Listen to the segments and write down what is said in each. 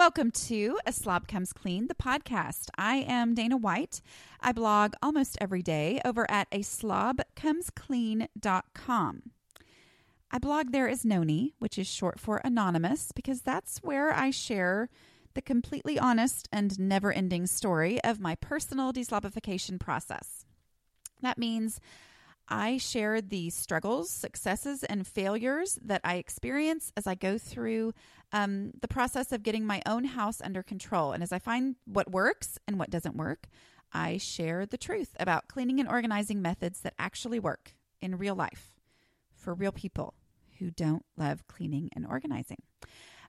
Welcome to A Slob Comes Clean, the podcast. I am Dana White. I blog almost every day over at a slobcomesclean.com. I blog there as Nony, which is short for anonymous, because that's where I share the completely honest and never ending story of my personal deslobification process. That means I share the struggles, successes, and failures that I experience as I go through um, the process of getting my own house under control. And as I find what works and what doesn't work, I share the truth about cleaning and organizing methods that actually work in real life for real people who don't love cleaning and organizing.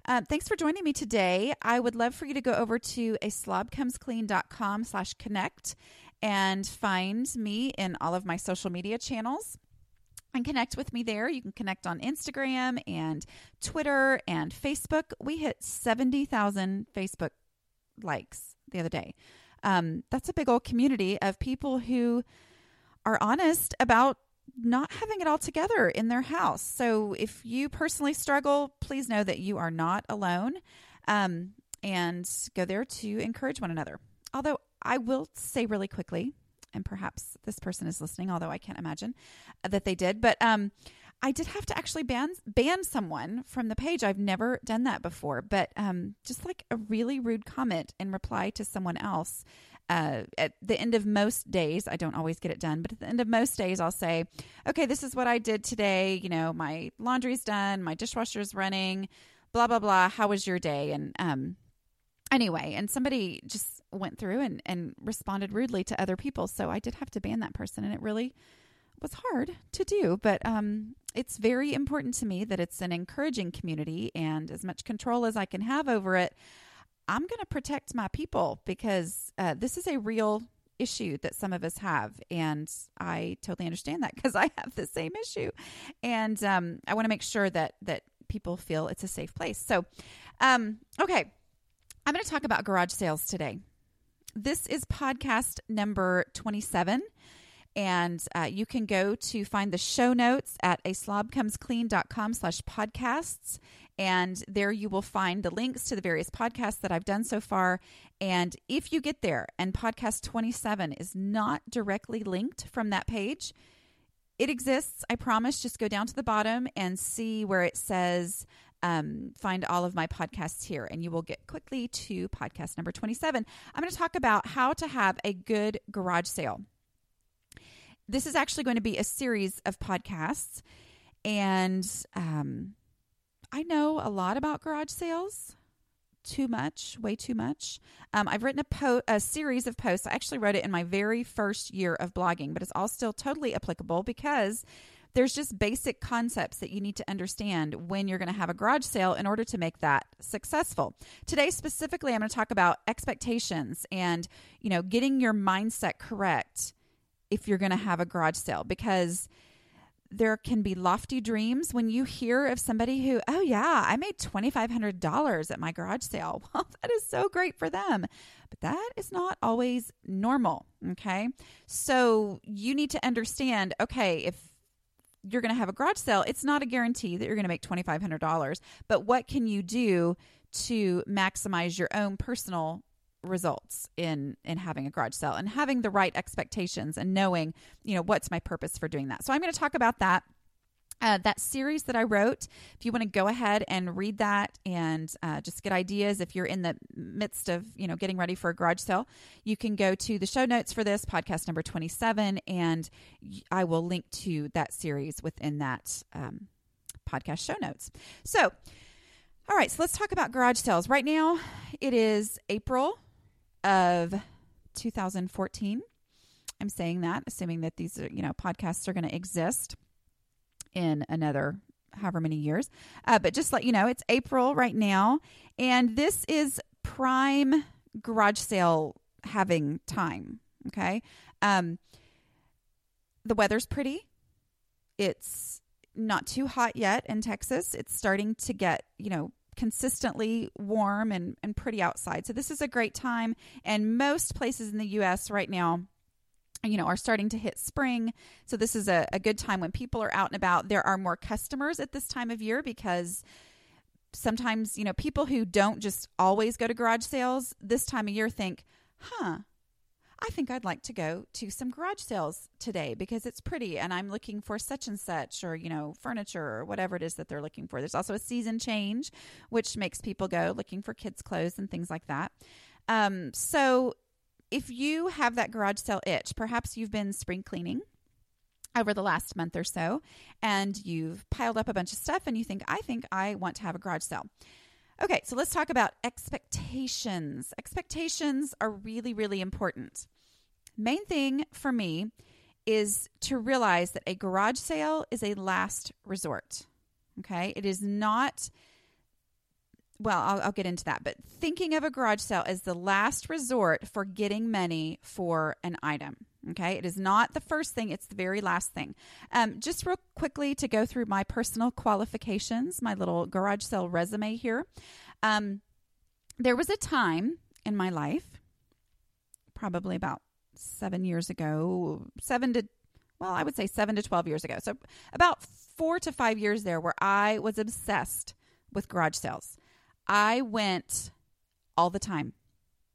Uh, thanks for joining me today. I would love for you to go over to a slash connect and find me in all of my social media channels and connect with me there. You can connect on Instagram and Twitter and Facebook. We hit 70,000 Facebook likes the other day. Um, that's a big old community of people who are honest about not having it all together in their house. So if you personally struggle, please know that you are not alone um, and go there to encourage one another. Although I will say really quickly, and perhaps this person is listening, although I can't imagine that they did, but um, I did have to actually ban ban someone from the page. I've never done that before, but um, just like a really rude comment in reply to someone else uh, at the end of most days, I don't always get it done, but at the end of most days, I'll say, okay, this is what I did today. You know, my laundry's done, my dishwasher's running, blah, blah, blah. How was your day? And um, anyway, and somebody just went through and, and responded rudely to other people. So I did have to ban that person, and it really was hard to do. But um, it's very important to me that it's an encouraging community, and as much control as I can have over it. I'm going to protect my people because uh, this is a real issue that some of us have. And I totally understand that because I have the same issue. And um, I want to make sure that, that people feel it's a safe place. So, um, okay, I'm going to talk about garage sales today. This is podcast number 27 and uh, you can go to find the show notes at a slash podcasts and there you will find the links to the various podcasts that I've done so far. And if you get there and podcast 27 is not directly linked from that page, it exists. I promise. Just go down to the bottom and see where it says um, find all of my podcasts here, and you will get quickly to podcast number 27. I'm going to talk about how to have a good garage sale. This is actually going to be a series of podcasts, and um, I know a lot about garage sales. Too much, way too much. Um, I've written a, po- a series of posts. I actually wrote it in my very first year of blogging, but it's all still totally applicable because there's just basic concepts that you need to understand when you're going to have a garage sale in order to make that successful. Today specifically I'm going to talk about expectations and, you know, getting your mindset correct if you're going to have a garage sale because there can be lofty dreams when you hear of somebody who, oh, yeah, I made $2,500 at my garage sale. Well, that is so great for them. But that is not always normal. Okay. So you need to understand okay, if you're going to have a garage sale, it's not a guarantee that you're going to make $2,500. But what can you do to maximize your own personal results in in having a garage sale and having the right expectations and knowing you know what's my purpose for doing that so i'm going to talk about that uh, that series that I wrote, if you want to go ahead and read that and uh, just get ideas, if you're in the midst of you know getting ready for a garage sale, you can go to the show notes for this podcast number 27, and I will link to that series within that um, podcast show notes. So, all right, so let's talk about garage sales. Right now, it is April of 2014. I'm saying that, assuming that these, you know, podcasts are going to exist in another however many years. Uh, but just let you know, it's April right now, and this is prime garage sale having time. Okay. Um, the weather's pretty. It's not too hot yet in Texas. It's starting to get, you know, consistently warm and, and pretty outside. So this is a great time. And most places in the U.S. right now, you know, are starting to hit spring. So this is a, a good time when people are out and about. There are more customers at this time of year because sometimes, you know, people who don't just always go to garage sales this time of year think, huh, I think I'd like to go to some garage sales today because it's pretty and I'm looking for such and such or, you know, furniture or whatever it is that they're looking for. There's also a season change, which makes people go looking for kids' clothes and things like that. Um, so if you have that garage sale itch, perhaps you've been spring cleaning over the last month or so and you've piled up a bunch of stuff and you think, I think I want to have a garage sale. Okay, so let's talk about expectations. Expectations are really, really important. Main thing for me is to realize that a garage sale is a last resort. Okay, it is not. Well, I'll, I'll, get into that, but thinking of a garage sale as the last resort for getting money for an item. Okay, it is not the first thing, it's the very last thing. Um, just real quickly to go through my personal qualifications, my little garage sale resume here. Um, there was a time in my life, probably about seven years ago, seven to, well, I would say seven to 12 years ago. So about four to five years there where I was obsessed with garage sales. I went all the time.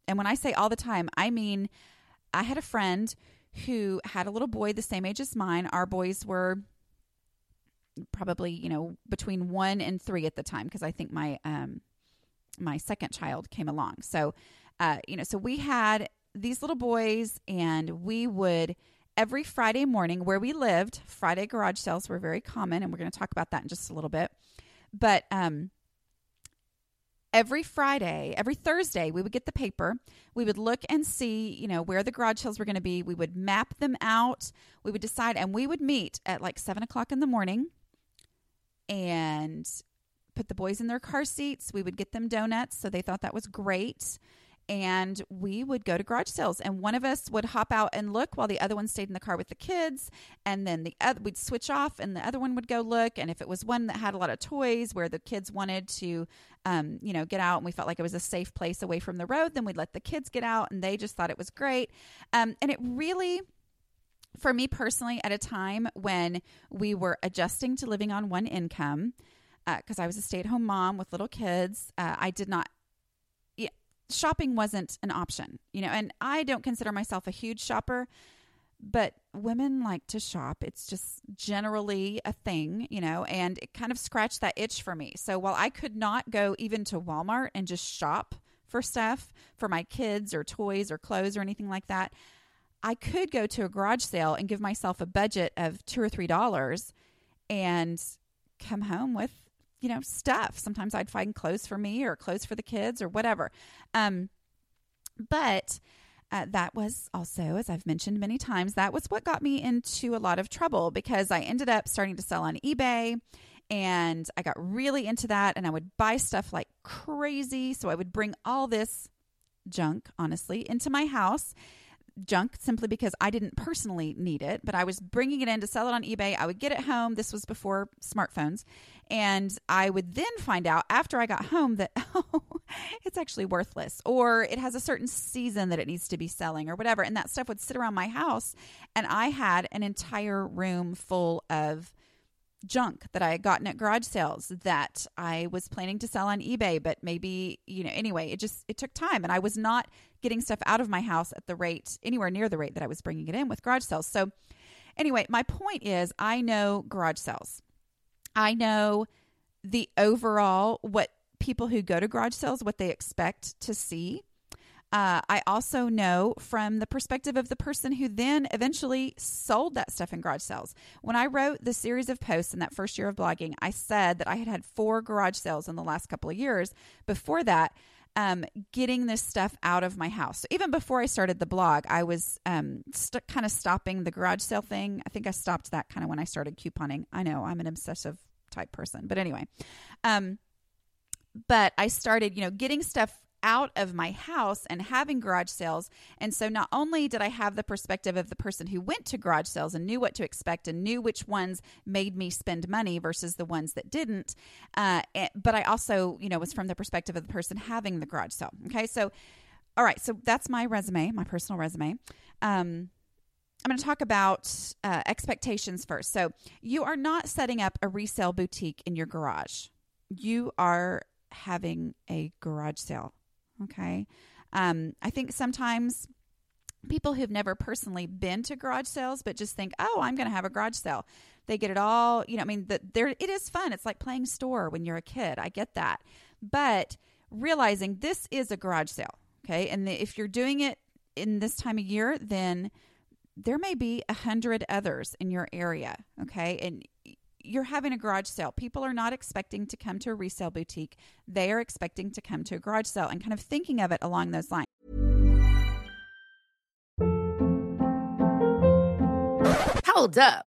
And when I say all the time, I mean, I had a friend who had a little boy the same age as mine. Our boys were probably, you know, between one and three at the time because I think my um my second child came along. So, uh, you know, so we had these little boys, and we would every Friday morning where we lived. Friday garage sales were very common, and we're going to talk about that in just a little bit. But um, every Friday, every Thursday, we would get the paper. We would look and see, you know, where the garage sales were going to be. We would map them out. We would decide, and we would meet at like seven o'clock in the morning and put the boys in their car seats. We would get them donuts. So they thought that was great and we would go to garage sales. And one of us would hop out and look while the other one stayed in the car with the kids. And then the other we'd switch off and the other one would go look. And if it was one that had a lot of toys where the kids wanted to um, you know get out and we felt like it was a safe place away from the road then we'd let the kids get out and they just thought it was great. Um, and it really for me personally at a time when we were adjusting to living on one income because uh, I was a stay at home mom with little kids. Uh, I did not shopping wasn't an option, you know, and I don't consider myself a huge shopper, but women like to shop. It's just generally a thing, you know, and it kind of scratched that itch for me. So while I could not go even to Walmart and just shop for stuff for my kids or toys or clothes or anything like that, I could go to a garage sale and give myself a budget of two or three dollars and come home with you know, stuff. Sometimes I'd find clothes for me or clothes for the kids or whatever. Um, but uh, that was also, as I've mentioned many times, that was what got me into a lot of trouble because I ended up starting to sell on eBay and I got really into that and I would buy stuff like crazy. So I would bring all this junk, honestly, into my house junk simply because I didn't personally need it, but I was bringing it in to sell it on eBay. I would get it home. This was before smartphones. And I would then find out after I got home that, oh, it's actually worthless or it has a certain season that it needs to be selling or whatever. And that stuff would sit around my house. And I had an entire room full of junk that I had gotten at garage sales that I was planning to sell on eBay, but maybe, you know, anyway, it just it took time and I was not getting stuff out of my house at the rate anywhere near the rate that I was bringing it in with garage sales. So anyway, my point is I know garage sales. I know the overall what people who go to garage sales what they expect to see uh, I also know from the perspective of the person who then eventually sold that stuff in garage sales. When I wrote the series of posts in that first year of blogging, I said that I had had four garage sales in the last couple of years. Before that, um, getting this stuff out of my house. So even before I started the blog, I was um, st- kind of stopping the garage sale thing. I think I stopped that kind of when I started couponing. I know I'm an obsessive type person. But anyway, um, but I started, you know, getting stuff out of my house and having garage sales. And so not only did I have the perspective of the person who went to garage sales and knew what to expect and knew which ones made me spend money versus the ones that didn't, uh, eh, but I also, you know, was from the perspective of the person having the garage sale. Okay. So, all right. So that's my resume, my personal resume. Um, I'm going to talk about uh, expectations first. So, you are not setting up a resale boutique in your garage. You are having a garage sale. Okay. Um, I think sometimes people who've never personally been to garage sales, but just think, oh, I'm going to have a garage sale. They get it all, you know, I mean, the, there, it is fun. It's like playing store when you're a kid. I get that. But realizing this is a garage sale. Okay. And the, if you're doing it in this time of year, then there may be a hundred others in your area. Okay. And you're having a garage sale. People are not expecting to come to a resale boutique. They are expecting to come to a garage sale and kind of thinking of it along those lines. Hold up.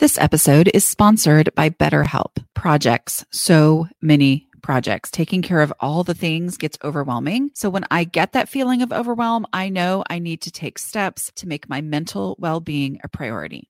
This episode is sponsored by BetterHelp. Projects, so many projects. Taking care of all the things gets overwhelming. So when I get that feeling of overwhelm, I know I need to take steps to make my mental well being a priority.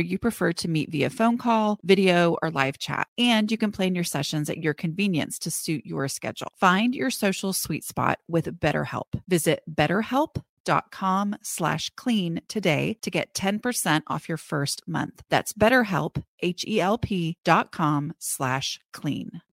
whether you prefer to meet via phone call, video, or live chat. And you can plan your sessions at your convenience to suit your schedule. Find your social sweet spot with BetterHelp. Visit betterhelp.com slash clean today to get 10% off your first month. That's betterhelp, H-E-L-P dot com slash clean.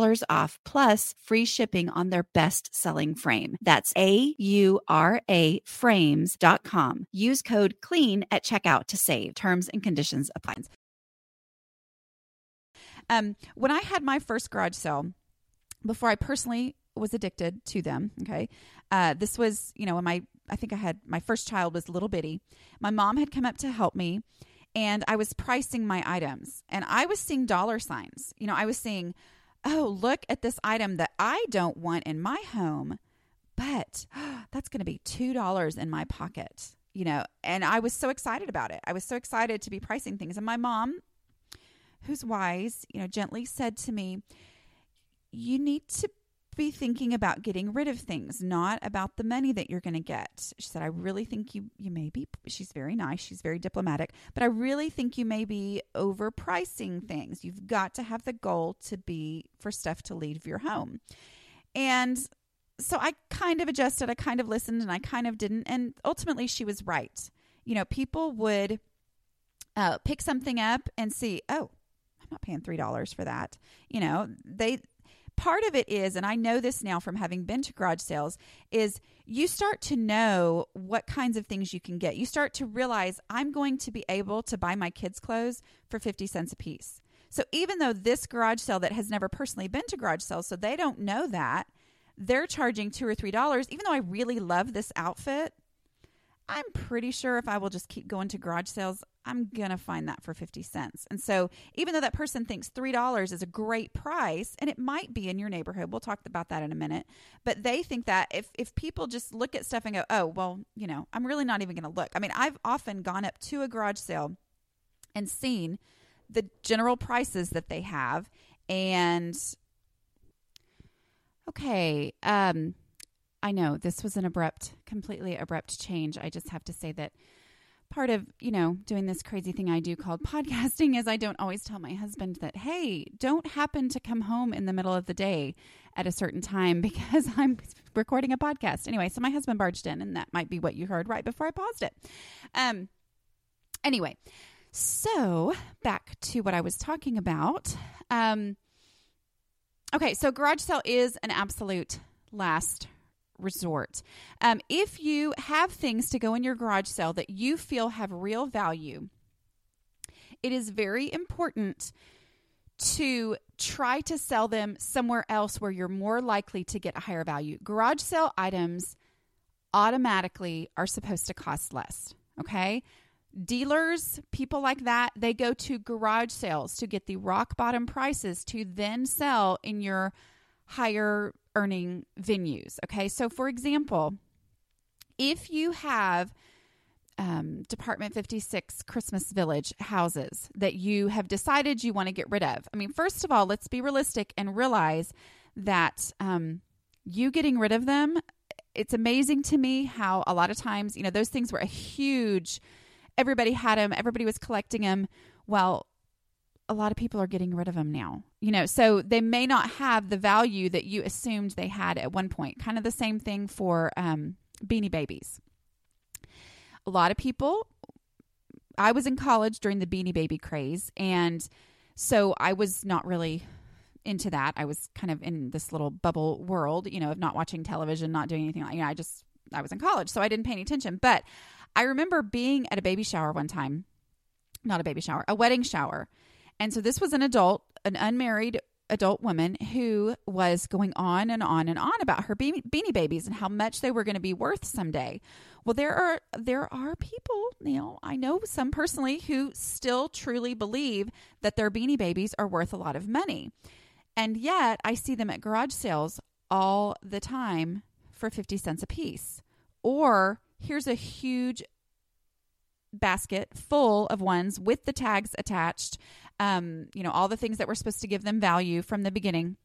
$10 off plus free shipping on their best selling frame. That's A U R A frames.com. Use code CLEAN at checkout to save. Terms and conditions apply. Um, when I had my first garage sale, before I personally was addicted to them, okay, uh, this was, you know, when my, I think I had my first child was little bitty. My mom had come up to help me and I was pricing my items and I was seeing dollar signs. You know, I was seeing oh, look at this item that I don't want in my home, but that's going to be $2 in my pocket, you know. And I was so excited about it. I was so excited to be pricing things. And my mom, who's wise, you know, gently said to me, you need to be thinking about getting rid of things, not about the money that you're going to get. She said, I really think you, you may be, she's very nice, she's very diplomatic, but I really think you may be overpricing things. You've got to have the goal to be for stuff to leave your home. And so I kind of adjusted, I kind of listened, and I kind of didn't. And ultimately, she was right. You know, people would uh, pick something up and see, oh, I'm not paying $3 for that. You know, they, part of it is, and I know this now from having been to garage sales, is you start to know what kinds of things you can get. You start to realize I'm going to be able to buy my kids' clothes for 50 cents a piece. So even though this garage sale that has never personally been to garage sales, so they don't know that, they're charging two or three dollars, even though I really love this outfit, I'm pretty sure if I will just keep going to garage sales, I'm going to find that for 50 cents. And so, even though that person thinks $3 is a great price, and it might be in your neighborhood, we'll talk about that in a minute, but they think that if, if people just look at stuff and go, oh, well, you know, I'm really not even going to look. I mean, I've often gone up to a garage sale and seen the general prices that they have. And, okay, um, I know this was an abrupt, completely abrupt change. I just have to say that part of, you know, doing this crazy thing I do called podcasting is I don't always tell my husband that, hey, don't happen to come home in the middle of the day at a certain time because I'm recording a podcast. Anyway, so my husband barged in, and that might be what you heard right before I paused it. Um, anyway, so back to what I was talking about. Um, okay, so garage sale is an absolute last resort. Um, if you have things to go in your garage sale that you feel have real value, it is very important to try to sell them somewhere else where you're more likely to get a higher value. Garage sale items automatically are supposed to cost less. Okay. Dealers, people like that, they go to garage sales to get the rock bottom prices to then sell in your higher earning venues. Okay. So, for example, if you have um, Department 56 Christmas Village houses that you have decided you want to get rid of, I mean, first of all, let's be realistic and realize that um, you getting rid of them, it's amazing to me how a lot of times, you know, those things were a huge, everybody had them, everybody was collecting them. Well, a lot of people are getting rid of them now. You know, so they may not have the value that you assumed they had at one point. Kind of the same thing for um, beanie babies. A lot of people, I was in college during the beanie baby craze, and so I was not really into that. I was kind of in this little bubble world, you know, of not watching television, not doing anything like, you know, I just, I was in college, so I didn't pay any attention. But I remember being at a baby shower one time, not a baby shower, a wedding shower and so this was an adult, an unmarried adult woman who was going on and on and on about her beanie babies and how much they were going to be worth someday. Well, there are there are people, you know, I know some personally who still truly believe that their beanie babies are worth a lot of money. And yet, I see them at garage sales all the time for 50 cents a piece. Or here's a huge basket full of ones with the tags attached um, you know, all the things that were supposed to give them value from the beginning.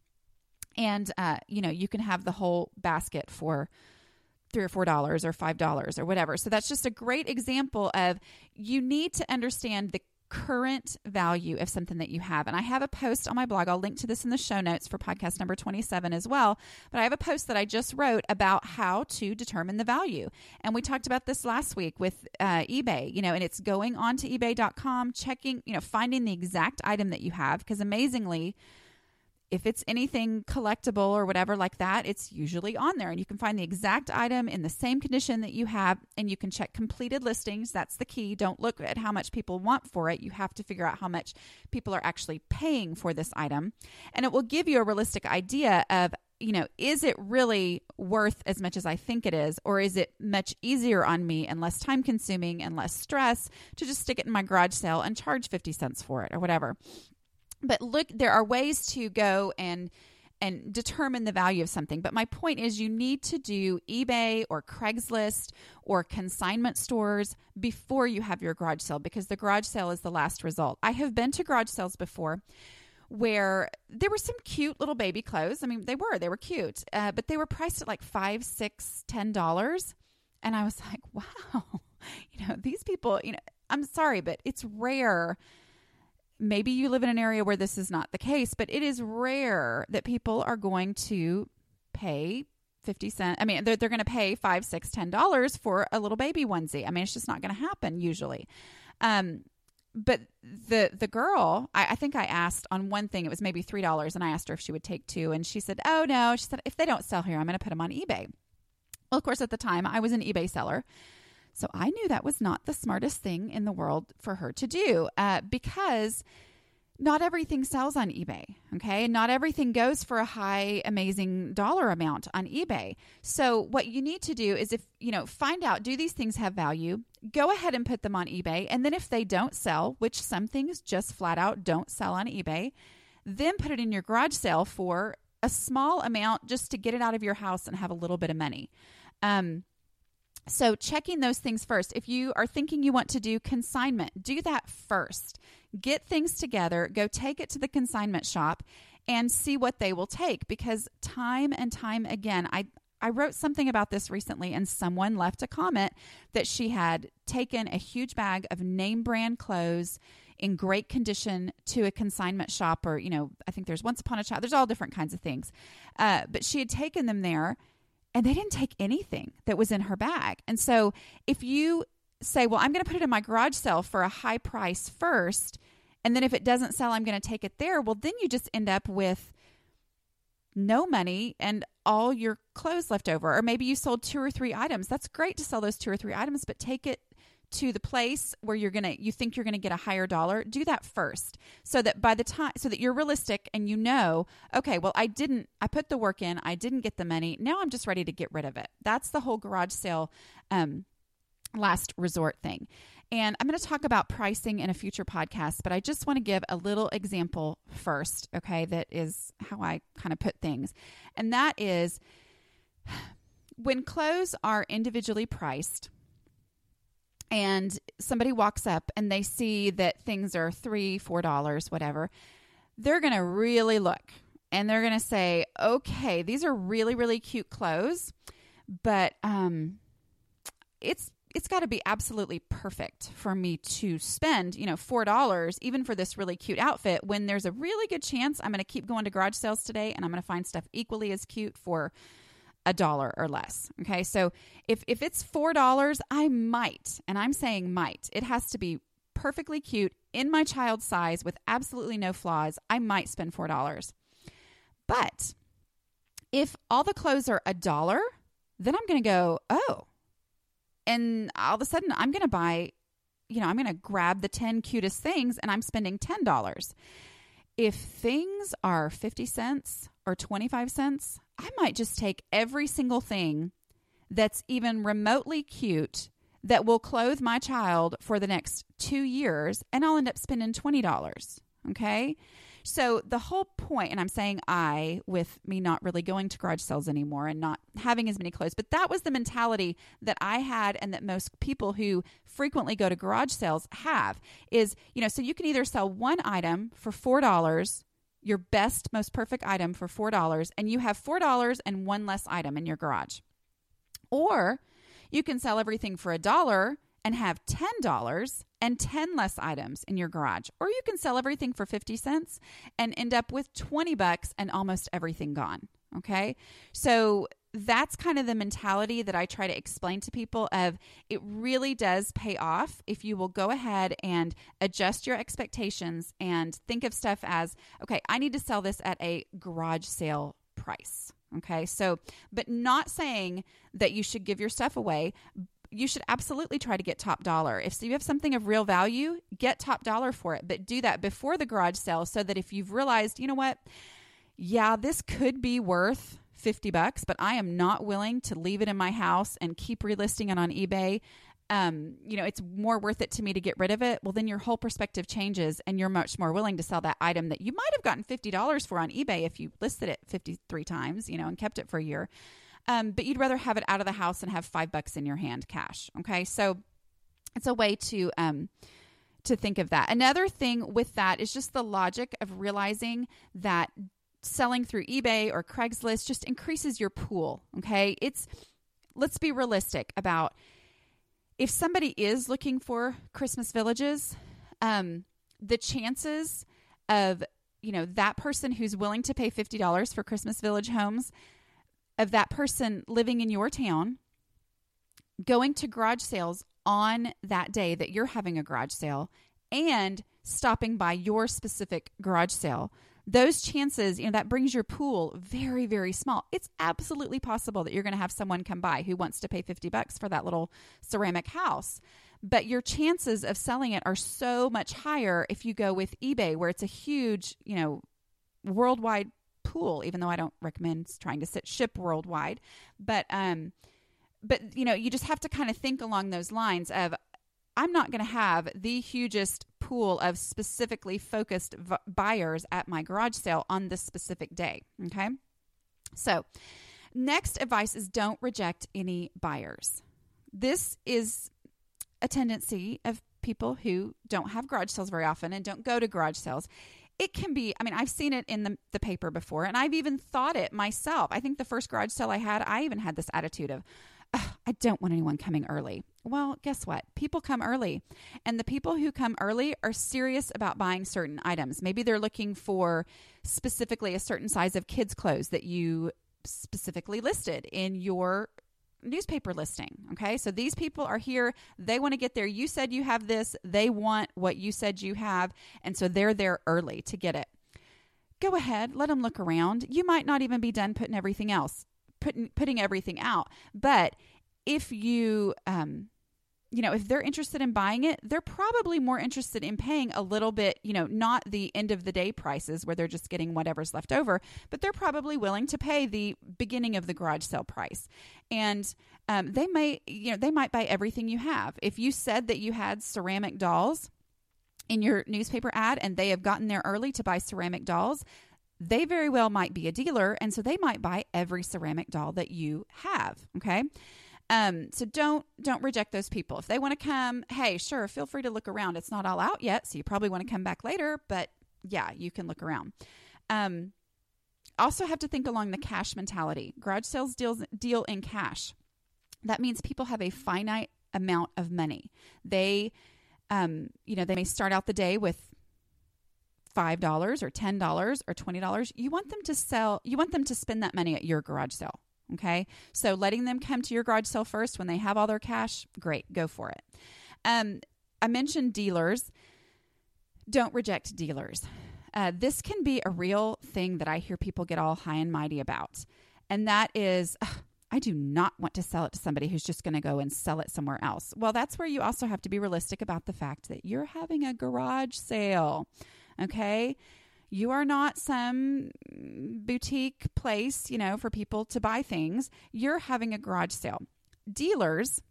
And, uh, you know, you can have the whole basket for three or four dollars or five dollars or whatever. So that's just a great example of you need to understand the current value of something that you have. And I have a post on my blog. I'll link to this in the show notes for podcast number 27 as well. But I have a post that I just wrote about how to determine the value. And we talked about this last week with uh, eBay, you know, and it's going on to ebay.com, checking, you know, finding the exact item that you have. Because amazingly, if it's anything collectible or whatever like that, it's usually on there. And you can find the exact item in the same condition that you have, and you can check completed listings. That's the key. Don't look at how much people want for it. You have to figure out how much people are actually paying for this item. And it will give you a realistic idea of, you know, is it really worth as much as I think it is, or is it much easier on me and less time consuming and less stress to just stick it in my garage sale and charge 50 cents for it or whatever? But look there are ways to go and and determine the value of something. But my point is, you need to do eBay or Craigslist or consignment stores before you have your garage sale because the garage sale is the last result. I have been to garage sales before where there were some cute little baby clothes. I mean, they were, they were cute, uh, but they were priced at like five, six, ten dollars. And I was like, wow, you know, these people, you know, I'm sorry, but it's rare maybe you live in an area where this is not the case, but it is rare that people are going to pay 50 cents. I mean, they're, they're going to pay five, six, ten dollars for a little baby onesie. I mean, it's just not going to happen usually. Um, but the the girl, I, I think I asked on one thing, it was maybe three dollars, and I asked her if she would take two, and she said, "Oh no," she said, "If they don't sell here, I'm going to put them on eBay." Well, of course, at the time, I was an eBay seller. So I knew that was not the smartest thing in the world for her to do uh, because not everything sells on eBay. Okay. Not everything goes for a high, amazing dollar amount on eBay. So, what you need to do is if, you know, find out do these things have value? Go ahead and put them on eBay. And then if they don't sell, which some things just flat out don't sell on eBay, then put it in your garage sale for a small amount just to get it out of your house and have a little bit of money. Um, so, checking those things first. If you are thinking you want to do consignment, do that first. Get things together, go take it to the consignment shop and see what they will take because time and time again, I I wrote something about this recently and someone left a comment that she had taken a huge bag of name brand clothes in great condition to a consignment shop or, you know, I think there's once upon a child, there's all different kinds of things. Uh, but she had taken them there and they didn't take anything that was in her bag. And so if you say, well, I'm going to put it in my garage sale for a high price first, and then if it doesn't sell, I'm going to take it there, well, then you just end up with no money and all your clothes left over. Or maybe you sold two or three items. That's great to sell those two or three items, but take it to the place where you're going to you think you're going to get a higher dollar do that first so that by the time so that you're realistic and you know okay well I didn't I put the work in I didn't get the money now I'm just ready to get rid of it that's the whole garage sale um last resort thing and I'm going to talk about pricing in a future podcast, but I just want to give a little example first, okay? That is how I kind of put things. And that is when clothes are individually priced, and somebody walks up and they see that things are three, four dollars, whatever, they're going to really look and they're going to say, okay, these are really, really cute clothes, but um, it's it's got to be absolutely perfect for me to spend, you know, $4 even for this really cute outfit when there's a really good chance I'm going to keep going to garage sales today and I'm going to find stuff equally as cute for a dollar or less. Okay. So if, if it's $4, I might, and I'm saying might, it has to be perfectly cute in my child's size with absolutely no flaws. I might spend $4. But if all the clothes are a dollar, then I'm going to go, oh. And all of a sudden, I'm going to buy, you know, I'm going to grab the 10 cutest things and I'm spending $10. If things are 50 cents or 25 cents, I might just take every single thing that's even remotely cute that will clothe my child for the next two years, and I'll end up spending $20. Okay. So the whole point, and I'm saying I, with me not really going to garage sales anymore and not having as many clothes, but that was the mentality that I had and that most people who frequently go to garage sales have is, you know, so you can either sell one item for $4 your best, most perfect item for $4, and you have $4 and one less item in your garage. Or you can sell everything for a dollar and have $10 and 10 less items in your garage. Or you can sell everything for 50 cents and end up with 20 bucks and almost everything gone. Okay? So that's kind of the mentality that I try to explain to people of it really does pay off if you will go ahead and adjust your expectations and think of stuff as okay, I need to sell this at a garage sale price. Okay? So, but not saying that you should give your stuff away, you should absolutely try to get top dollar. If you have something of real value, get top dollar for it, but do that before the garage sale so that if you've realized, you know what, yeah, this could be worth 50 bucks, but I am not willing to leave it in my house and keep relisting it on eBay. Um, you know, it's more worth it to me to get rid of it. Well, then your whole perspective changes and you're much more willing to sell that item that you might have gotten $50 for on eBay if you listed it 53 times, you know, and kept it for a year. Um, but you'd rather have it out of the house and have five bucks in your hand cash. Okay. So it's a way to, um, to think of that. Another thing with that is just the logic of realizing that selling through eBay or Craigslist just increases your pool. Okay. It's, let's be realistic about if somebody is looking for Christmas villages, um, the chances of, you know, that person who's willing to pay $50 for Christmas village homes, of that person living in your town, going to garage sales on that day that you're having a garage sale and stopping by your specific garage sale, those chances, you know, that brings your pool very, very small. It's absolutely possible that you're going to have someone come by who wants to pay 50 bucks for that little ceramic house. But your chances of selling it are so much higher if you go with eBay, where it's a huge, you know, worldwide pool, even though I don't recommend trying to sit ship worldwide. But, um, but you know, you just have to kind of think along those lines of I'm not going to have the hugest pool of specifically focused v- buyers at my garage sale on this specific day. Okay. So, next advice is don't reject any buyers. This is a tendency of people who don't have garage sales very often and don't go to garage sales. It can be, I mean, I've seen it in the, the paper before, and I've even thought it myself. I think the first garage sale I had, I even had this attitude of, I don't want anyone coming early. Well, guess what? People come early. And the people who come early are serious about buying certain items. Maybe they're looking for specifically a certain size of kids' clothes that you specifically listed in your newspaper listing. Okay. So these people are here. They want to get there. You said you have this. They want what you said you have. And so they're there early to get it. Go ahead. Let them look around. You might not even be done putting everything else putting putting everything out. But if you um, you know, if they're interested in buying it, they're probably more interested in paying a little bit, you know, not the end of the day prices where they're just getting whatever's left over, but they're probably willing to pay the beginning of the garage sale price. And um, they may, you know, they might buy everything you have. If you said that you had ceramic dolls in your newspaper ad and they have gotten there early to buy ceramic dolls, they very well might be a dealer and so they might buy every ceramic doll that you have okay? Um, so don't don't reject those people. If they want to come hey sure feel free to look around. It's not all out yet so you probably want to come back later but yeah you can look around. Um, also have to think along the cash mentality. Garage sales deals deal in cash. That means people have a finite amount of money. They um, you know they may start out the day with $5 or $10 or $20, you want them to sell, you want them to spend that money at your garage sale. Okay. So letting them come to your garage sale first when they have all their cash, great, go for it. Um, I mentioned dealers. Don't reject dealers. Uh, this can be a real thing that I hear people get all high and mighty about. And that is, ugh, I do not want to sell it to somebody who's just going to go and sell it somewhere else. Well, that's where you also have to be realistic about the fact that you're having a garage sale. Okay. You are not some boutique place, you know, for people to buy things. You're having a garage sale. Dealers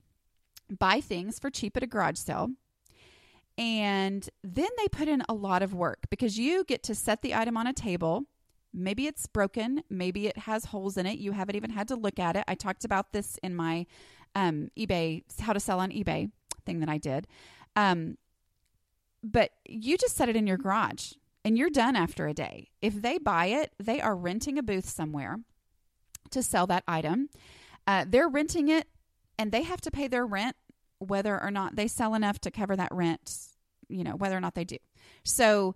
buy things for cheap at a garage sale. And then they put in a lot of work because you get to set the item on a table. Maybe it's broken. Maybe it has holes in it. You haven't even had to look at it. I talked about this in my um, eBay, how to sell on eBay thing that I did. Um, but you just set it in your garage and you're done after a day. If they buy it, they are renting a booth somewhere to sell that item. Uh, they're renting it and they have to pay their rent whether or not they sell enough to cover that rent, you know, whether or not they do. So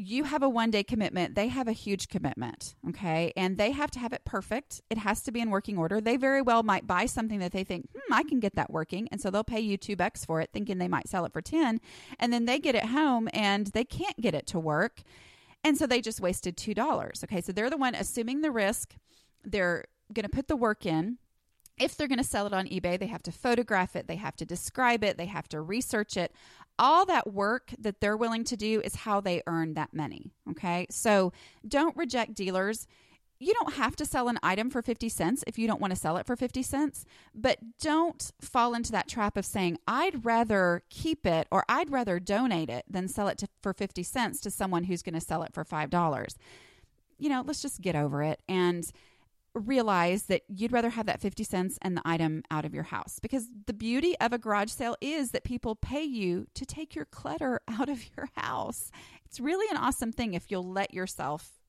you have a one day commitment, they have a huge commitment, okay? And they have to have it perfect. It has to be in working order. They very well might buy something that they think, hmm, I can get that working. And so they'll pay you two bucks for it, thinking they might sell it for 10. And then they get it home and they can't get it to work. And so they just wasted $2. Okay, so they're the one assuming the risk. They're going to put the work in if they're going to sell it on eBay, they have to photograph it, they have to describe it, they have to research it all that work that they're willing to do is how they earn that money. Okay. So don't reject dealers. You don't have to sell an item for 50 cents if you don't want to sell it for 50 cents, but don't fall into that trap of saying, I'd rather keep it or I'd rather donate it than sell it to, for 50 cents to someone who's going to sell it for $5. You know, let's just get over it. And realize that you'd rather have that 50 cents and the item out of your house because the beauty of a garage sale is that people pay you to take your clutter out of your house. It's really an awesome thing if you'll let yourself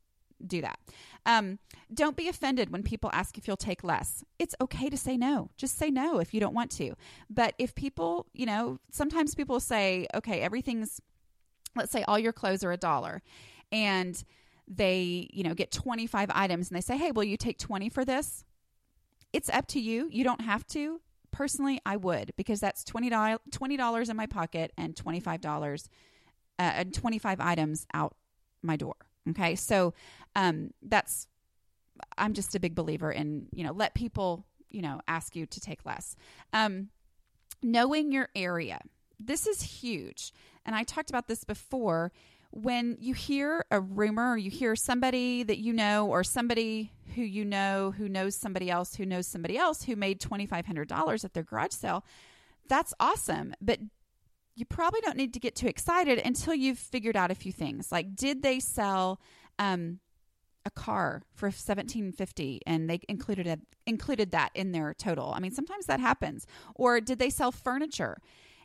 do that. Um, don't be offended when people ask if you'll take less. It's okay to say no. Just say no if you don't want to. But if people, you know, sometimes people say, okay, everything's, let's say all your clothes are a dollar. And they, you know, get 25 items and they say, "Hey, will you take 20 for this?" It's up to you. You don't have to. personally, I would because that's $20, $20 in my pocket and $25 uh, and 25 items out my door. Okay. So um, that's, I'm just a big believer in, you know, let people, you know, ask you to take less. Um, knowing your area. This is huge. And I talked about this before when you hear a rumor or you hear somebody that you know or somebody who you know who knows somebody else who knows somebody else who made $2500 at their garage sale that's awesome. But you probably don't need to get too excited until you've figured out a few things. Like did they sell um, a car for 1750 and they included a, included that in their total? I mean sometimes that happens. Or did they sell furniture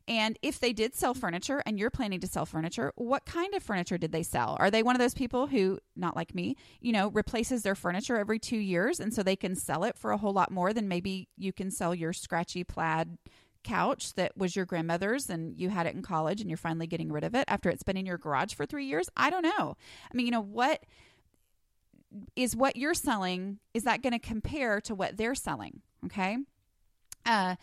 and if they did sell furniture and you're planning to sell furniture, what kind of furniture did they sell? Are they one of those people who, not like me, you know, replaces their furniture every two years and so they can sell it for a whole lot more than maybe you can sell your scratchy plaid couch that was your grandmother's and you had it in college and you're finally getting rid of it after it's been in your garage for three years? I don't know. I mean, you know, what is what you're selling, is that going to compare to what they're selling? Okay. Uh,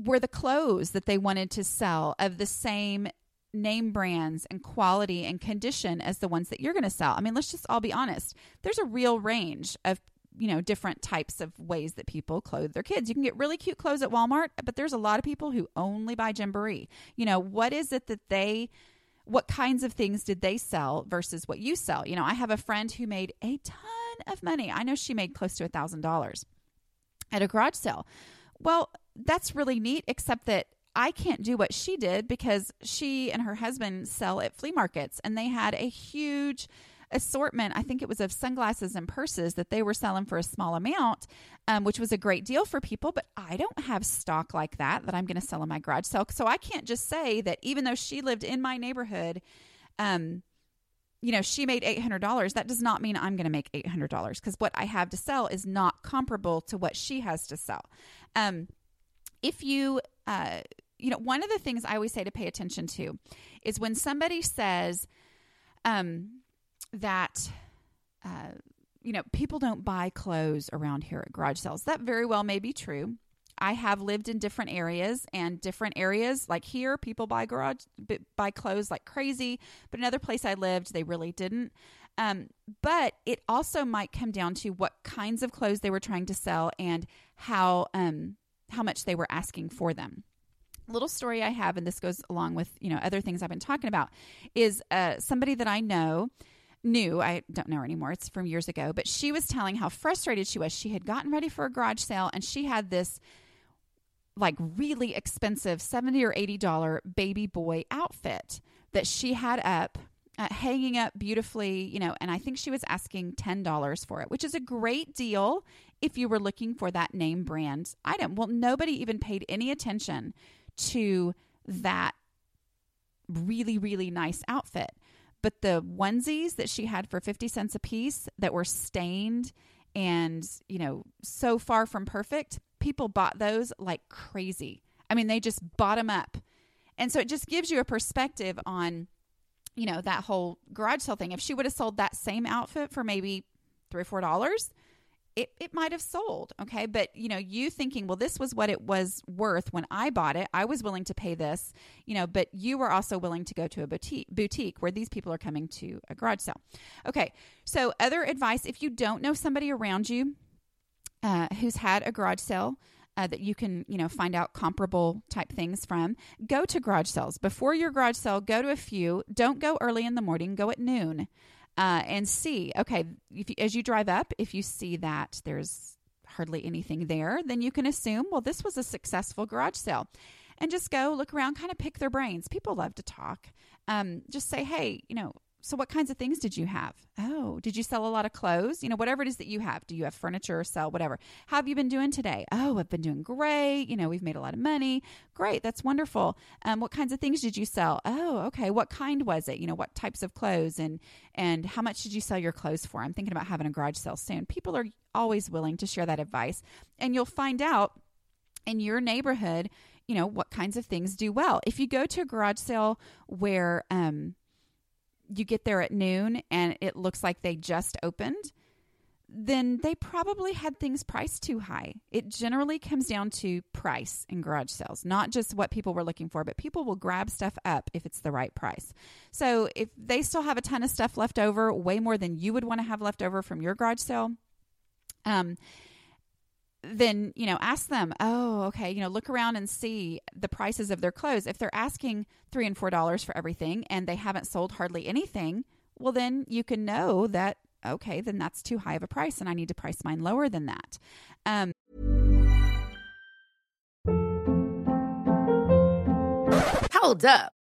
were the clothes that they wanted to sell of the same name brands and quality and condition as the ones that you're going to sell. I mean, let's just all be honest. There's a real range of you know different types of ways that people clothe their kids. You can get really cute clothes at Walmart, but there's a lot of people who only buy Gymboree. You know, what is it that they what kinds of things did they sell versus what you sell? You know, I have a friend who made a ton of money. I know she made close to a thousand dollars at a garage sale. Well, that's really neat, except that I can't do what she did because she and her husband sell at flea markets and they had a huge assortment. I think it was of sunglasses and purses that they were selling for a small amount, um, which was a great deal for people. But I don't have stock like that that I'm going to sell in my garage sale. So I can't just say that even though she lived in my neighborhood, um, you know, she made $800. That does not mean I'm going to make $800 because what I have to sell is not comparable to what she has to sell. Um, if you uh, you know one of the things i always say to pay attention to is when somebody says um, that uh, you know people don't buy clothes around here at garage sales. That very well may be true. I have lived in different areas and different areas like here people buy garage buy clothes like crazy but another place i lived they really didn't. Um, but it also might come down to what kinds of clothes they were trying to sell and how um, how much they were asking for them little story I have, and this goes along with you know other things I've been talking about, is uh, somebody that I know knew I don't know her anymore. It's from years ago, but she was telling how frustrated she was. She had gotten ready for a garage sale, and she had this like really expensive seventy or eighty dollar baby boy outfit that she had up uh, hanging up beautifully, you know, and I think she was asking $10 for it, which is a great deal if you were looking for that name brand item. Well, nobody even paid any attention to that really, really nice outfit. But the onesies that she had for 50 cents a piece that were stained and, you know, so far from perfect, people bought those like crazy. I mean, they just bought them up. And so it just gives you a perspective on you know, that whole garage sale thing. If she would have sold that same outfit for maybe three or four dollars, it, it might have sold. Okay. But, you know, you thinking, well, this was what it was worth when I bought it. I was willing to pay this, you know, but you were also willing to go to a boutique, boutique where these people are coming to a garage sale. Okay. So, other advice if you don't know somebody around you uh, who's had a garage sale, uh, that you can, you know, find out comparable type things from. Go to garage sales. Before your garage sale, go to a few. Don't go early in the morning, go at noon uh, and see. Okay, you, as you drive up, if you see that there's hardly anything there, then you can assume, well, this was a successful garage sale. And just go look around, kind of pick their brains. People love to talk. Um, just say, hey, you know, so what kinds of things did you have? Oh, did you sell a lot of clothes? You know, whatever it is that you have. Do you have furniture or sell whatever? How have you been doing today? Oh, I've been doing great. You know, we've made a lot of money. Great, that's wonderful. Um, what kinds of things did you sell? Oh, okay. What kind was it? You know, what types of clothes and and how much did you sell your clothes for? I'm thinking about having a garage sale soon. People are always willing to share that advice, and you'll find out in your neighborhood. You know what kinds of things do well. If you go to a garage sale where um, you get there at noon and it looks like they just opened, then they probably had things priced too high. It generally comes down to price in garage sales, not just what people were looking for, but people will grab stuff up if it's the right price. So if they still have a ton of stuff left over, way more than you would want to have left over from your garage sale, um, then you know ask them oh okay you know look around and see the prices of their clothes. If they're asking three and four dollars for everything and they haven't sold hardly anything well then you can know that okay then that's too high of a price and i need to price mine lower than that. Um, hold up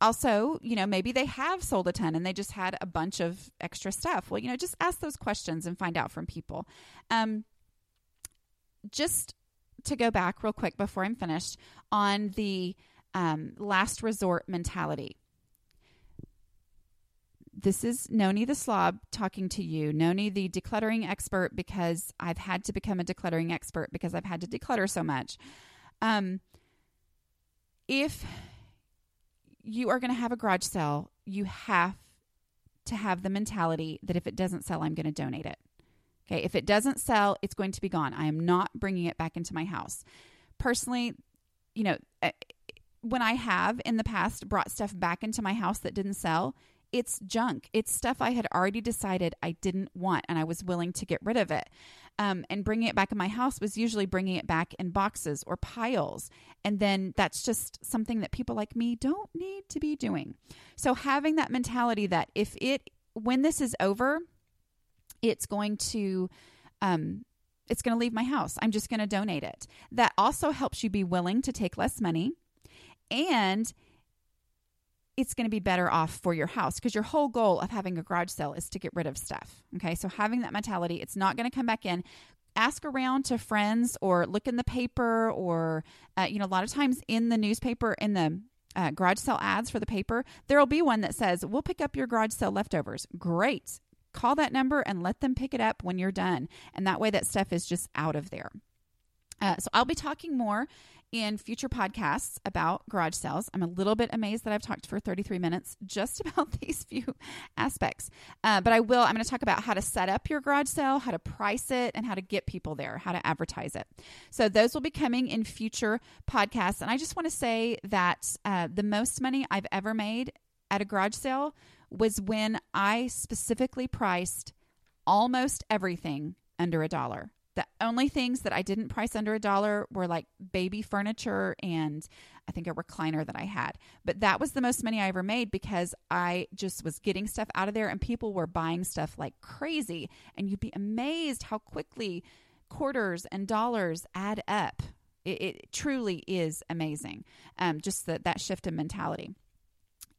Also, you know, maybe they have sold a ton and they just had a bunch of extra stuff. Well, you know, just ask those questions and find out from people. Um, just to go back real quick before I'm finished on the um, last resort mentality. This is Nony the slob talking to you, Nony the decluttering expert, because I've had to become a decluttering expert because I've had to declutter so much. Um, if you are going to have a garage sale, you have to have the mentality that if it doesn't sell, I'm going to donate it. Okay. If it doesn't sell, it's going to be gone. I am not bringing it back into my house. Personally, you know, eh, when I have in the past brought stuff back into my house that didn't sell, it's junk. It's stuff I had already decided I didn't want and I was willing to get rid of it. Um, and bringing it back in my house was usually bringing it back in boxes or piles. And then that's just something that people like me don't need to be doing. So having that mentality that if it, when this is over, it's going to, um, it's going to leave my house. I'm just going to donate it. That also helps you be willing to take less money and it's going to be better off for your house because your whole goal of having a garage sale is to get rid of stuff. Okay. So having that mentality, it's not going to come back in. Ask around to friends or look in the paper or, uh, you know, a lot of times in the newspaper, in the uh, garage sale ads for the paper, there will be one that says, We'll pick up your garage sale leftovers. Great. Call that number and let them pick it up when you're done. And that way that stuff is just out of there. Uh, so I'll be talking more in future podcasts about garage sales. I'm a little bit amazed that I've talked for 33 minutes just about these few aspects. Uh, but I will, I'm going to talk about how to set up your garage sale, how to price it, and how to get people there, how to advertise it. So those will be coming in future podcasts. And I just want to say that uh, the most money I've ever made at a garage sale was when I specifically priced almost everything under a dollar. The only things that I didn't price under a dollar were like baby furniture and I think a recliner that I had. But that was the most money I ever made because I just was getting stuff out of there and people were buying stuff like crazy. And you'd be amazed how quickly quarters and dollars add up. It, it truly is amazing. Um, just that, that shift in mentality.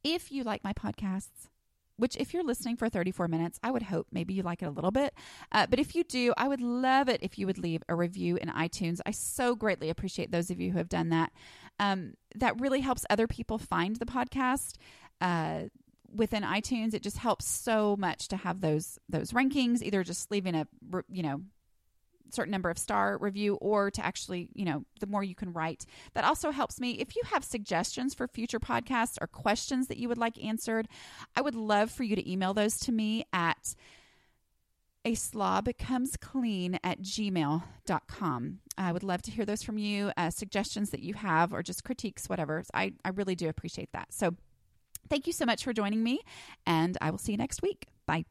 If you like my podcasts, which if you're listening for 34 minutes, I would hope maybe you like it a little bit. Uh, but if you do, I would love it if you would leave a review in iTunes. I so greatly appreciate those of you who have done that. Um, that really helps other people find the podcast. Uh, within iTunes, it just helps so much to have those those rankings. Either just leaving a you know certain number of star review or to actually, you know, the more you can write. That also helps me. If you have suggestions for future podcasts or questions that you would like answered, I would love for you to email those to me at a slob comes clean at gmail.com. I would love to hear those from you, uh, suggestions that you have, or just critiques, whatever. I, I really do appreciate that. So Thank you so much for joining me, and I will see you next week. Bye.